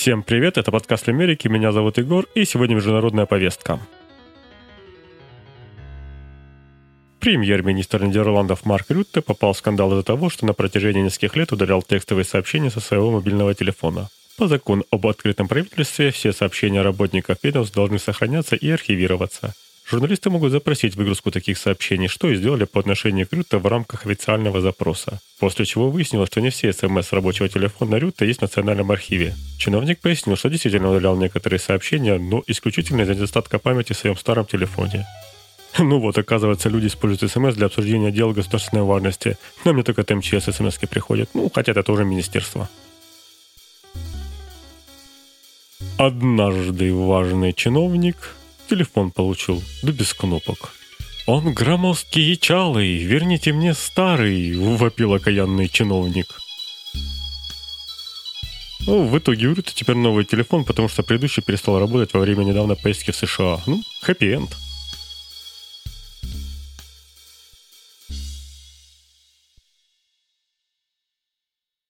Всем привет, это подкаст Америки, меня зовут Егор, и сегодня международная повестка. Премьер-министр Нидерландов Марк Рютте попал в скандал из-за того, что на протяжении нескольких лет удалял текстовые сообщения со своего мобильного телефона. По закону об открытом правительстве все сообщения работников ведомств должны сохраняться и архивироваться. Журналисты могут запросить выгрузку таких сообщений, что и сделали по отношению к Рютте в рамках официального запроса. После чего выяснилось, что не все смс рабочего телефона Рютте есть в Национальном архиве. Чиновник пояснил, что действительно удалял некоторые сообщения, но исключительно из-за недостатка памяти в своем старом телефоне. Ну вот, оказывается, люди используют смс для обсуждения дел государственной важности. Но мне только от МЧС смс приходят. Ну, хотя это тоже министерство. Однажды важный чиновник телефон получил, да без кнопок. «Он громоздкий и чалый, верните мне старый!» — вопил окаянный чиновник. Ну, в итоге у Рюта теперь новый телефон, потому что предыдущий перестал работать во время недавней поездки в США. Ну, хэппи-энд.